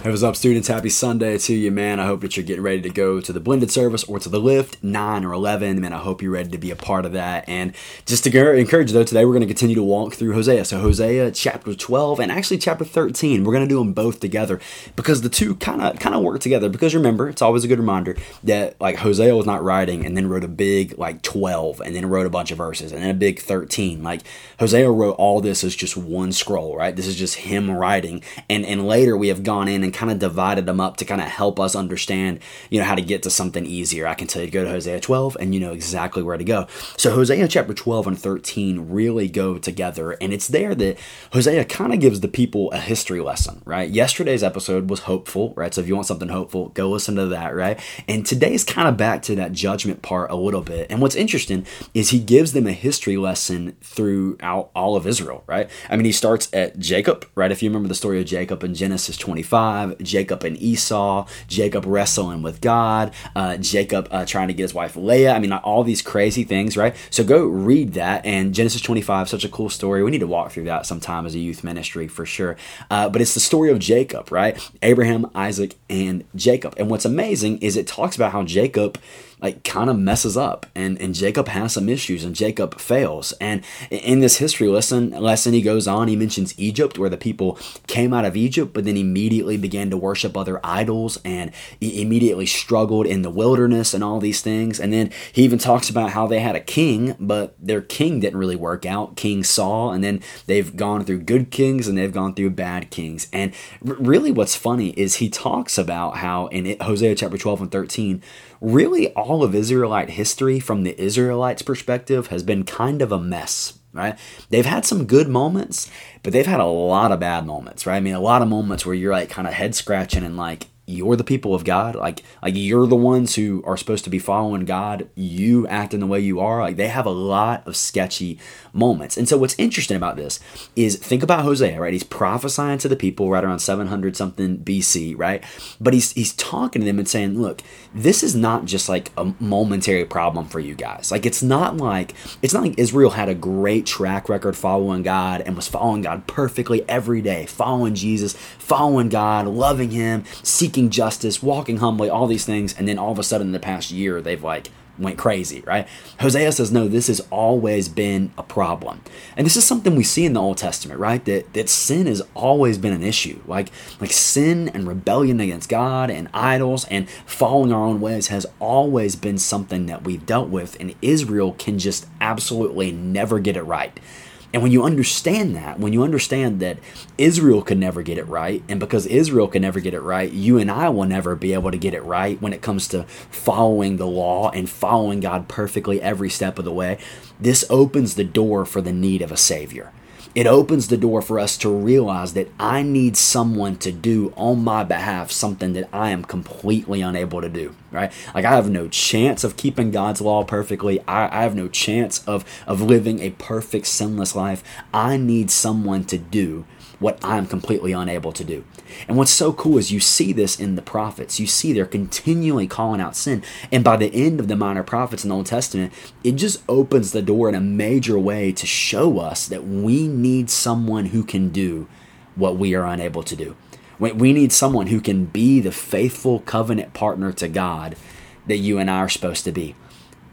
Hey, what's up, students? Happy Sunday to you, man. I hope that you're getting ready to go to the blended service or to the lift, 9 or 11. Man, I hope you're ready to be a part of that. And just to encourage you, though, today we're going to continue to walk through Hosea. So, Hosea chapter 12 and actually chapter 13. We're going to do them both together because the two kind of kind of work together. Because remember, it's always a good reminder that, like, Hosea was not writing and then wrote a big, like, 12 and then wrote a bunch of verses and then a big 13. Like, Hosea wrote all this as just one scroll, right? This is just him writing. And, and later we have gone in and kind of divided them up to kind of help us understand, you know, how to get to something easier. I can tell you go to Hosea 12 and you know exactly where to go. So Hosea chapter 12 and 13 really go together. And it's there that Hosea kind of gives the people a history lesson, right? Yesterday's episode was hopeful, right? So if you want something hopeful, go listen to that, right? And today's kind of back to that judgment part a little bit. And what's interesting is he gives them a history lesson throughout all of Israel, right? I mean, he starts at Jacob, right? If you remember the story of Jacob in Genesis 25, Jacob Jacob and Esau, Jacob wrestling with God, uh, Jacob uh, trying to get his wife Leah. I mean, all these crazy things, right? So go read that. And Genesis 25, such a cool story. We need to walk through that sometime as a youth ministry for sure. Uh, but it's the story of Jacob, right? Abraham, Isaac, and Jacob. And what's amazing is it talks about how Jacob like kind of messes up and, and Jacob has some issues and Jacob fails. And in this history lesson lesson he goes on, he mentions Egypt where the people came out of Egypt but then immediately began to worship other idols and immediately struggled in the wilderness and all these things. And then he even talks about how they had a king, but their king didn't really work out, King Saul, and then they've gone through good kings and they've gone through bad kings. And really what's funny is he talks about how in Hosea chapter 12 and 13 really all of Israelite history from the Israelites' perspective has been kind of a mess, right? They've had some good moments, but they've had a lot of bad moments, right? I mean, a lot of moments where you're like kind of head scratching and like, you're the people of God. Like like you're the ones who are supposed to be following God. You acting the way you are. Like they have a lot of sketchy moments. And so what's interesting about this is think about Hosea, right? He's prophesying to the people right around 700 something BC, right? But he's he's talking to them and saying, "Look, this is not just like a momentary problem for you guys. Like it's not like it's not like Israel had a great track record following God and was following God perfectly every day, following Jesus, following God, loving him, seeking seeking justice, walking humbly, all these things, and then all of a sudden in the past year they've like went crazy, right? Hosea says, no, this has always been a problem. And this is something we see in the Old Testament, right? That that sin has always been an issue. Like like sin and rebellion against God and idols and following our own ways has always been something that we've dealt with, and Israel can just absolutely never get it right. And when you understand that, when you understand that Israel could never get it right, and because Israel can never get it right, you and I will never be able to get it right when it comes to following the law and following God perfectly every step of the way, this opens the door for the need of a Savior it opens the door for us to realize that I need someone to do on my behalf something that I am completely unable to do, right? Like I have no chance of keeping God's law perfectly. I, I have no chance of, of living a perfect, sinless life. I need someone to do what I'm completely unable to do. And what's so cool is you see this in the prophets. You see they're continually calling out sin. And by the end of the minor prophets in the Old Testament, it just opens the door in a major way to show us that we need someone who can do what we are unable to do. We need someone who can be the faithful covenant partner to God that you and I are supposed to be.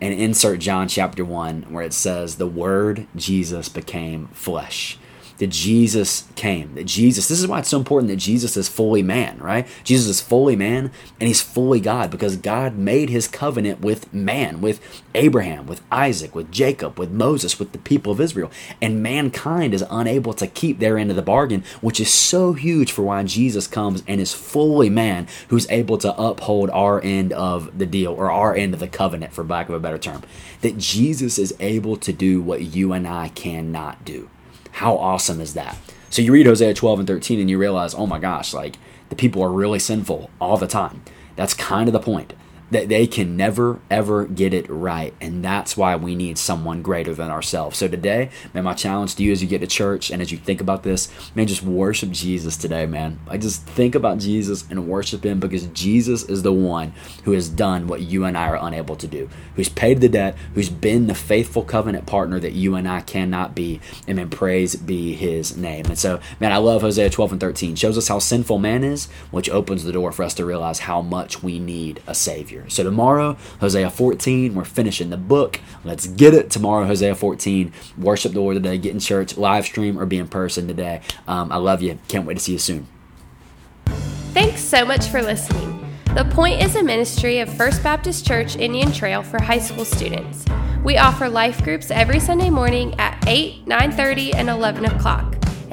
And insert John chapter 1, where it says, The Word, Jesus, became flesh that Jesus came. That Jesus, this is why it's so important that Jesus is fully man, right? Jesus is fully man and he's fully God because God made his covenant with man, with Abraham, with Isaac, with Jacob, with Moses, with the people of Israel. And mankind is unable to keep their end of the bargain, which is so huge for why Jesus comes and is fully man who's able to uphold our end of the deal or our end of the covenant, for lack of a better term. That Jesus is able to do what you and I cannot do. How awesome is that? So you read Hosea 12 and 13 and you realize, oh my gosh, like the people are really sinful all the time. That's kind of the point. That they can never ever get it right. And that's why we need someone greater than ourselves. So today man my challenge to you as you get to church and as you think about this man just worship jesus today man. I just think about jesus and worship him because jesus is the one who has done what you and i are unable to do who's paid the debt who's been the faithful covenant partner that you and i cannot be. And man praise be his name. And so man i love hosea 12 and 13 shows us how sinful man is which opens the door for us to realize how much we need a savior so tomorrow, Hosea 14, we're finishing the book. Let's get it. Tomorrow, Hosea 14, worship the Lord today, get in church, live stream, or be in person today. Um, I love you. Can't wait to see you soon. Thanks so much for listening. The Point is a ministry of First Baptist Church Indian Trail for high school students. We offer life groups every Sunday morning at 8, 9:30, and 11 o'clock,